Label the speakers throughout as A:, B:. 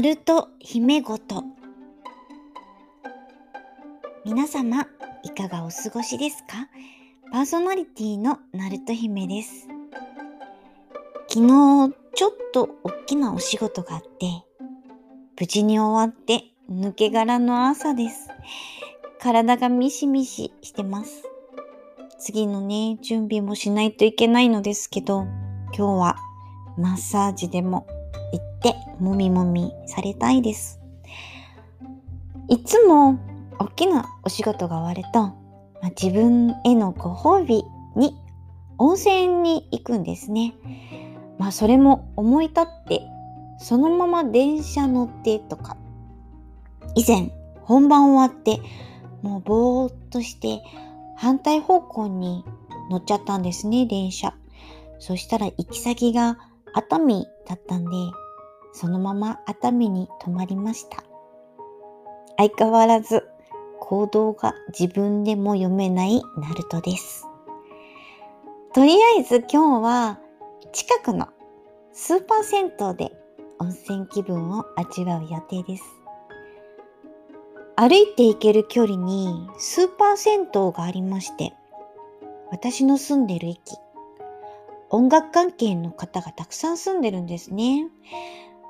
A: ナルト姫ごと。皆様いかがお過ごしですか？パーソナリティのナルト姫です。昨日ちょっと大きなお仕事があって無事に終わって抜け殻の朝です。体がミシミシしてます。次のね準備もしないといけないのですけど今日はマッサージでも行ってもみもみされたいです。いつも大きなお仕事が終わると、まあ、自分へのご褒美に温泉に行くんですね。まあそれも思い立ってそのまま電車乗ってとか以前本番終わってもうぼーっとして反対方向に乗っちゃったんですね電車そしたら行き先が熱海だったんでそのまま熱海に泊まりました。相変わらず行動が自分でも読めないナルトです。とりあえず今日は近くのスーパー銭湯で温泉気分を味わう予定です。歩いて行ける距離にスーパー銭湯がありまして、私の住んでる駅、音楽関係の方がたくさん住んでるんですね。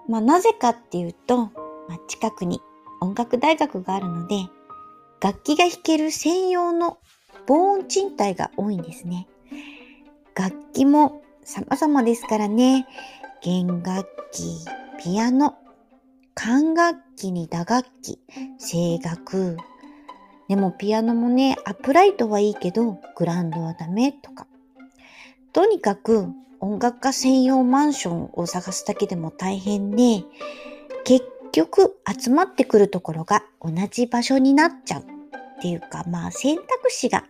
A: まあ、なぜかっていうと、まあ、近くに音楽大学があるので、楽器が弾ける専用の防音賃貸が多いんですね。楽器も様々ですからね。弦楽器、ピアノ、管楽器に打楽器、声楽。でもピアノもね、アップライトはいいけど、グランドはダメとか。とにかく音楽家専用マンションを探すだけでも大変で、結局集まってくるところが同じ場所になっちゃうっていうか、まあ選択肢が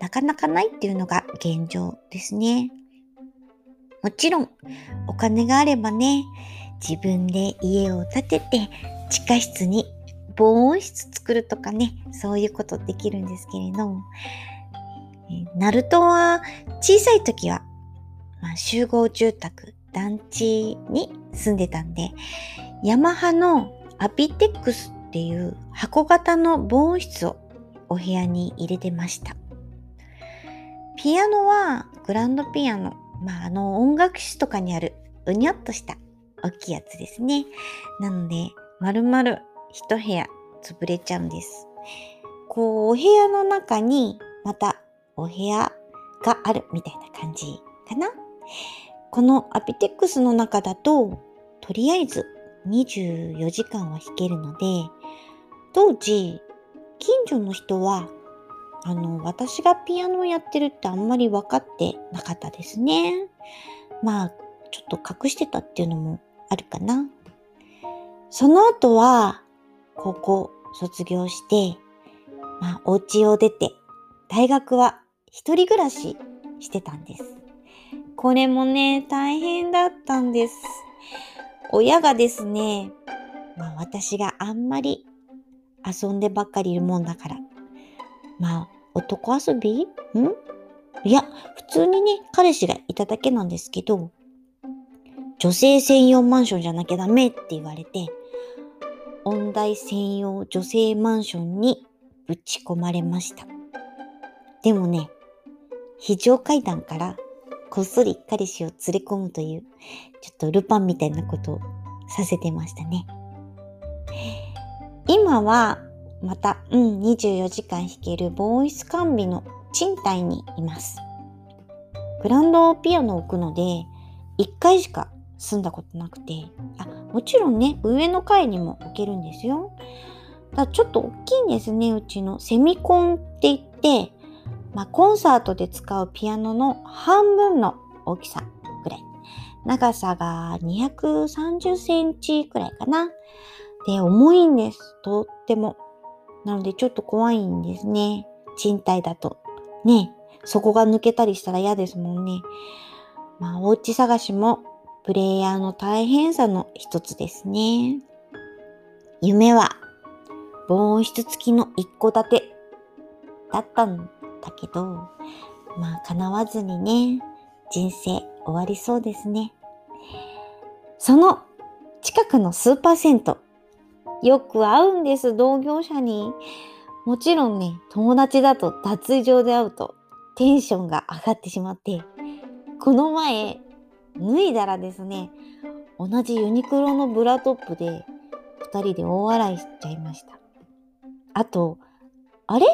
A: なかなかないっていうのが現状ですね。もちろん、お金があればね、自分で家を建てて地下室に防音室作るとかね、そういうことできるんですけれど、ナルトは小さい時はまあ、集合住宅、団地に住んでたんで、ヤマハのアピテックスっていう箱型の防音室をお部屋に入れてました。ピアノはグランドピアノ、まあ、あの音楽室とかにあるうにゃっとした大きいやつですね。なので、まるまる一部屋潰れちゃうんです。こう、お部屋の中にまたお部屋があるみたいな感じかな。このアピテックスの中だと、とりあえず24時間は弾けるので、当時、近所の人は、あの、私がピアノをやってるってあんまり分かってなかったですね。まあ、ちょっと隠してたっていうのもあるかな。その後は、高校卒業して、まあ、お家を出て、大学は一人暮らししてたんです。これもね、大変だったんです。親がですね、まあ私があんまり遊んでばっかりいるもんだから。まあ、男遊び？ん？いや、普通にね、彼氏がいただけなんですけど、女性専用マンションじゃなきゃダメって言われて、音大専用女性マンションにぶち込まれました。でもね、非常階段からこっそり彼氏を連れ込むという、ちょっとルパンみたいなことをさせてましたね。今は、また、うん、24時間弾けるボーイス完備の賃貸にいます。グランドピアノを置くので、1回しか住んだことなくて、あ、もちろんね、上の階にも置けるんですよ。だちょっと大きいんですね、うちの。セミコンって言って、まあ、コンサートで使うピアノの半分の大きさくらい。長さが230センチくらいかな。で、重いんです。とっても。なのでちょっと怖いんですね。賃貸だと。ね、そこが抜けたりしたら嫌ですもんね。まあ、お家探しもプレイヤーの大変さの一つですね。夢は、防音室付きの一戸建てだったんだけど、まあ叶わずにね、人生終わりそうですね。その近くのスーパー銭湯。よく会うんです、同業者に。もちろんね、友達だと脱衣場で会うとテンションが上がってしまって、この前、脱いだらですね、同じユニクロのブラトップで2人で大笑いしちゃいました。あと、あれ？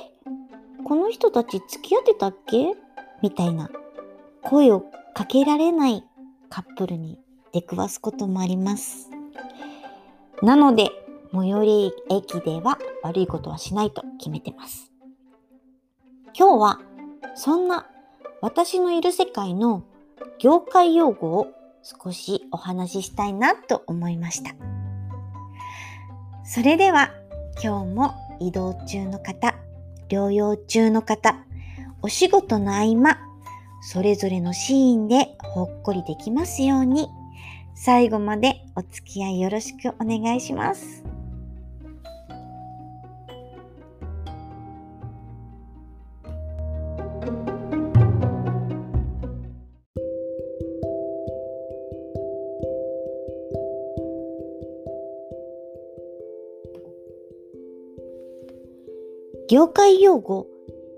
A: この人たち付き合ってたっけ？みたいな声をかけられないカップルに出くわすこともあります。なので、最寄り駅では悪いことはしないと決めてます。今日はそんな私のいる世界の業界用語を少しお話ししたいなと思いました。それでは今日も移動中の方、療養中の方、お仕事の合間、それぞれのシーンでほっこりできますように、最後までお付き合いよろしくお願いします。業界用語、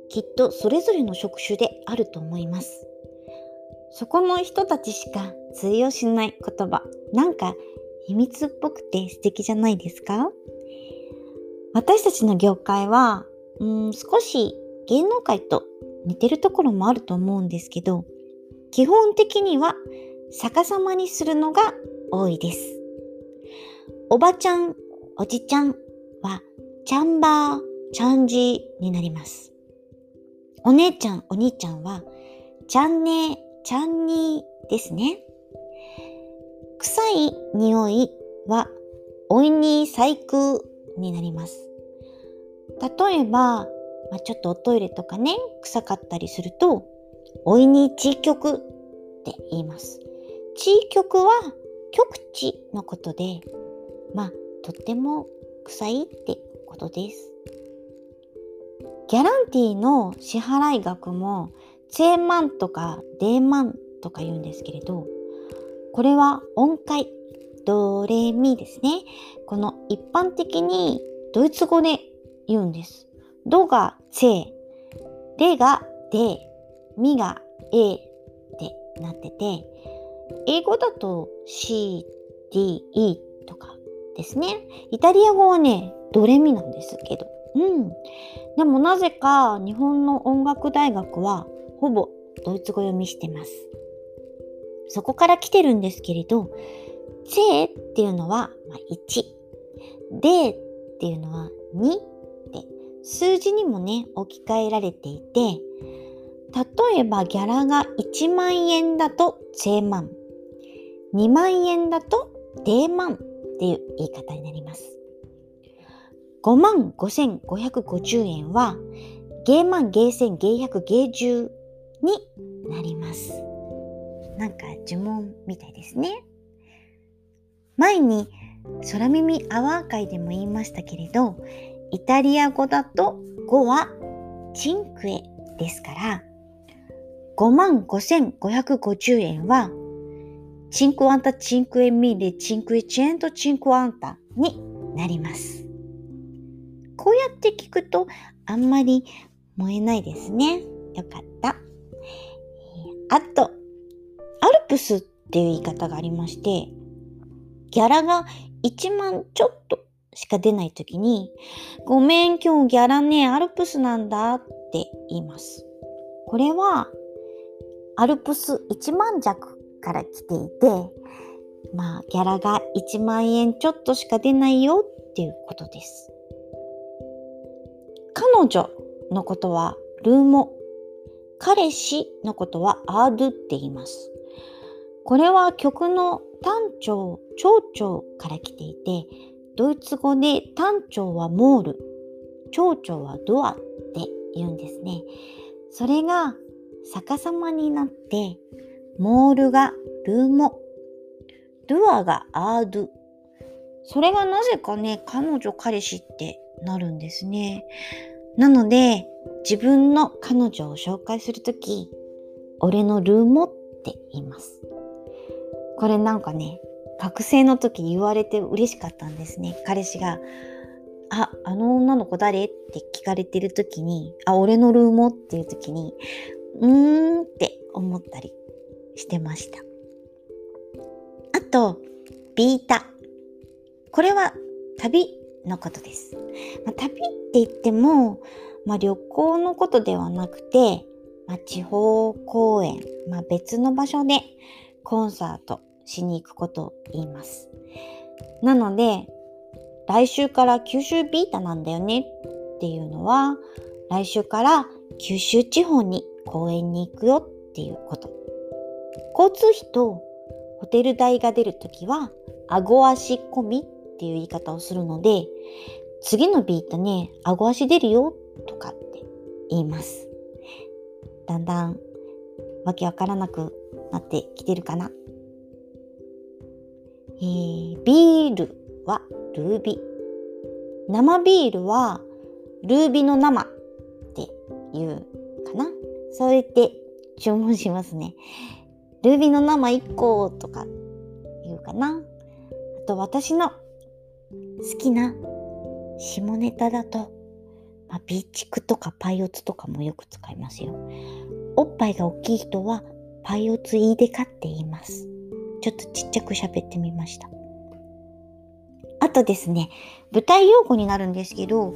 A: きっとそれぞれの職種であると思います。そこの人たちしか通用しない言葉、なんか秘密っぽくて素敵じゃないですか？私たちの業界は、うん、少し芸能界と似てるところもあると思うんですけど、基本的には逆さまにするのが多いです。おばちゃん、おじちゃんはチャンバーチャンジになります。お姉ちゃん、お兄ちゃんは、チャンネー、チャンニーですね。臭い匂いは、おいに細工になります。例えば、まあ、ちょっとおトイレとかね、臭かったりすると、おいに地局って言います。地局は極地のことで、まあ、とっても臭いってことです。ギャランティーの支払い額もチェーンマンとかデーマンとか言うんですけれど、これは音階、ドレミですね。この一般的にドイツ語で言うんです。ドがチェ、レがデ、ミがエってなってて、英語だと C、D、E とかですね。イタリア語はね、ドレミなんですけど。うん。でもなぜか日本の音楽大学はほぼドイツ語読みしてます。そこから来てるんですけれど、チェっていうのは1、デっていうのは2って数字にもね置き換えられていて、例えばギャラが1万円だとチェーマン、2万円だとデーマンっていう言い方になります。5万5550円は、芸万芸千芸百芸十になります。なんか呪文みたいですね。前に空耳アワー会でも言いましたけれど、イタリア語だと5はチンクエですから、5万5550円は、チンクワンタチンクエミーレチンクエチェントチンクワンタになります。こうやって聞くとあんまり燃えないですね。よかった。あと、アルプスっていう言い方がありまして、ギャラが1万ちょっとしか出ないときに、ごめん、今日ギャラね、アルプスなんだって言います。これは、アルプス1万弱から来ていて、まあ、ギャラが1万円ちょっとしか出ないよっていうことです。彼女のことはルーモ、彼氏のことはアードゥって言います。これは曲の単調、長調から来ていて、ドイツ語で単調はモール、長調はドアって言うんですね。それが逆さまになって、モールがルーモ、ドゥアがアードゥ。それがなぜかね、彼女彼氏ってなるんですね。なので、自分の彼女を紹介するとき、俺のルーモって言います。これなんかね、学生の時言われて嬉しかったんですね。彼氏が、あ、あの女の子誰？って聞かれてる時に、あ、俺のルーモっていう時に、うーんって思ったりしてました。あと、ビータ。これは旅のことです。まあ、旅って言っても、まあ、旅行のことではなくて、まあ、地方公演、まあ、別の場所でコンサートしに行くことを言います。なので、来週から九州ビータなんだよねっていうのは、来週から九州地方に公園に行くよっていうこと。交通費とホテル代が出るときは、顎足込みっていう言い方をするので、次のビータね、顎足出るよとかって言います。だんだんわけわからなくなってきてるかな。えー、ビールはルービ。生ビールはルービの生って言うかな。そう言って注文しますね。ルービの生1個とか言うかな。あと私の好きな下ネタだと、まあ、ビーチクとかパイオツとかもよく使いますよ。おっぱいが大きい人はパイオツいいでかって言います。ちょっとちっちゃく喋ってみました。あとですね、舞台用語になるんですけど、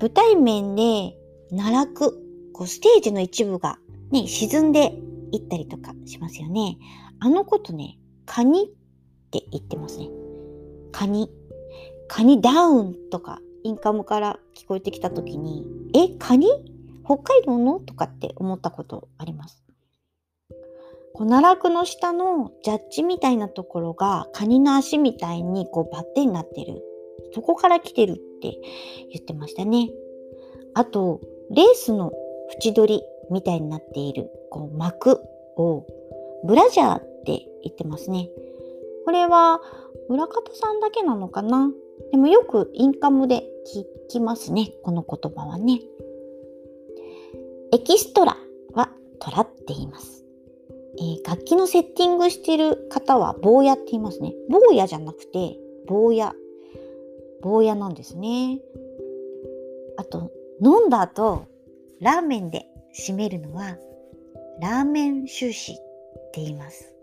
A: 舞台面で奈落、こうステージの一部がね、沈んでいったりとかしますよね。あのことね、カニって言ってますね。カニ。カニダウンとかインカムから聞こえてきた時に、え、カニ？北海道の？とかって思ったことあります。こう奈落の下のジャッジみたいなところがカニの足みたいにこうバッテンになってる。そこから来てるって言ってましたね。あと、レースの縁取りみたいになっているこう膜をブラジャーって言ってますね。これは裏方さんだけなのかな？でもよくインカムで聞きますね。この言葉はね。エキストラはトラって言います。えー、楽器のセッティングしてる方は坊やって言いますね。坊やじゃなくて坊や。坊やなんですね。あと、飲んだ後、ラーメンで締めるのは、ラーメン終始って言います。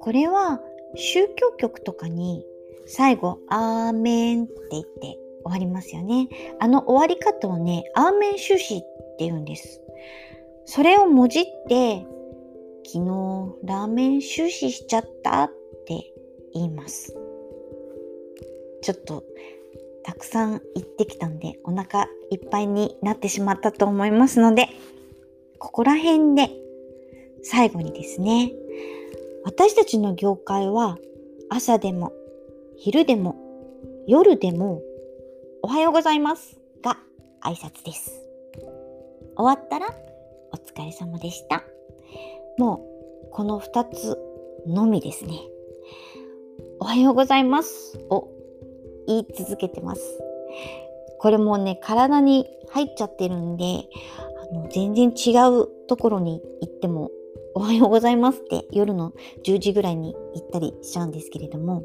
A: これは宗教曲とかに最後、アーメンって言って終わりますよね。あの終わり方をね、アーメン終始って言うんです。それをもじって、昨日ラーメン終始しちゃったって言います。ちょっとたくさん行ってきたんでお腹いっぱいになってしまったと思いますので、ここら辺で最後にですね、私たちの業界は朝でも昼でも夜でもおはようございますが挨拶です。終わったらお疲れ様でした。もうこの2つのみですね。おはようございますを言い続けてます。これもね、体に入っちゃってるんで、あの全然違うところに行っても、おはようございますって夜の10時ぐらいに行ったりしちゃうんですけれども、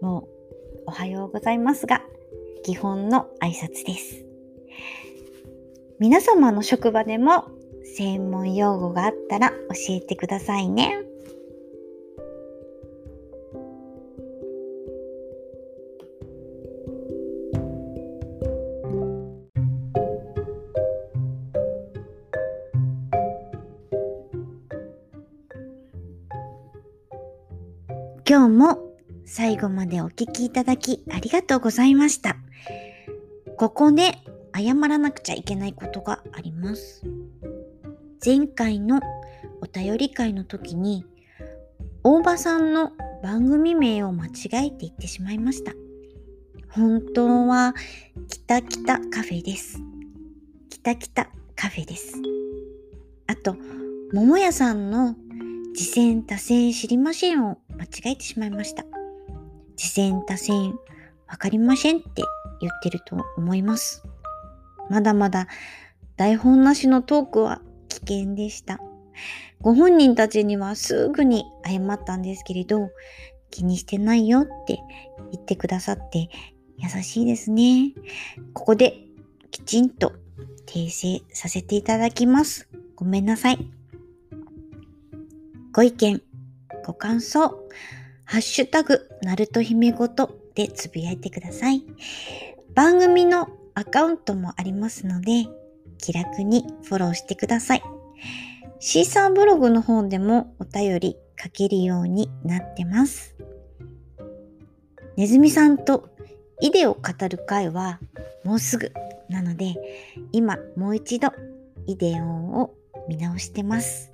A: もう、おはようございますが、基本の挨拶です。皆様の職場でも専門用語があったら教えてくださいね。今日も最後までお聴きいただきありがとうございました。ここで謝らなくちゃいけないことがあります。前回のお便り会の時に大場さんの番組名を間違えて言ってしまいました。本当はきたきたカフェです。きたきたカフェです。あと、桃屋さんの次戦多戦知りませんを間違えてしまいました。次戦多戦わかりませんって言ってると思います。まだまだ台本なしのトークは危険でした。ご本人たちにはすぐに謝ったんですけれど、気にしてないよって言ってくださって優しいですね。ここできちんと訂正させていただきます。ごめんなさい。ご意見、ご感想、ハッシュタグ、なると姫ごとでつぶやいてください。番組のアカウントもありますので、気楽にフォローしてください。シーサーブログの方でもお便り書けるようになってます。ネズミさんとイデを語る会はもうすぐなので、今もう一度イデオンを見直してます。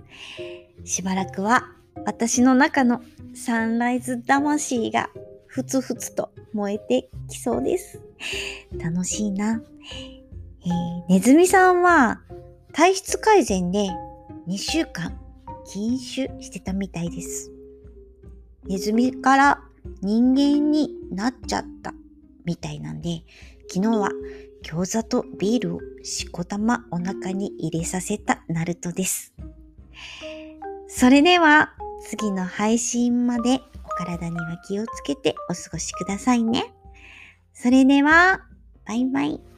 A: しばらくは私の中のサンライズ魂がふつふつと燃えてきそうです。楽しいな。えー、ネズミさんは体質改善で2週間禁酒してたみたいです。ネズミから人間になっちゃったみたいなんで、昨日は餃子とビールをしこたまお腹に入れさせたナルトです。それでは次の配信までお体には気をつけてお過ごしくださいね。それでは、バイバイ。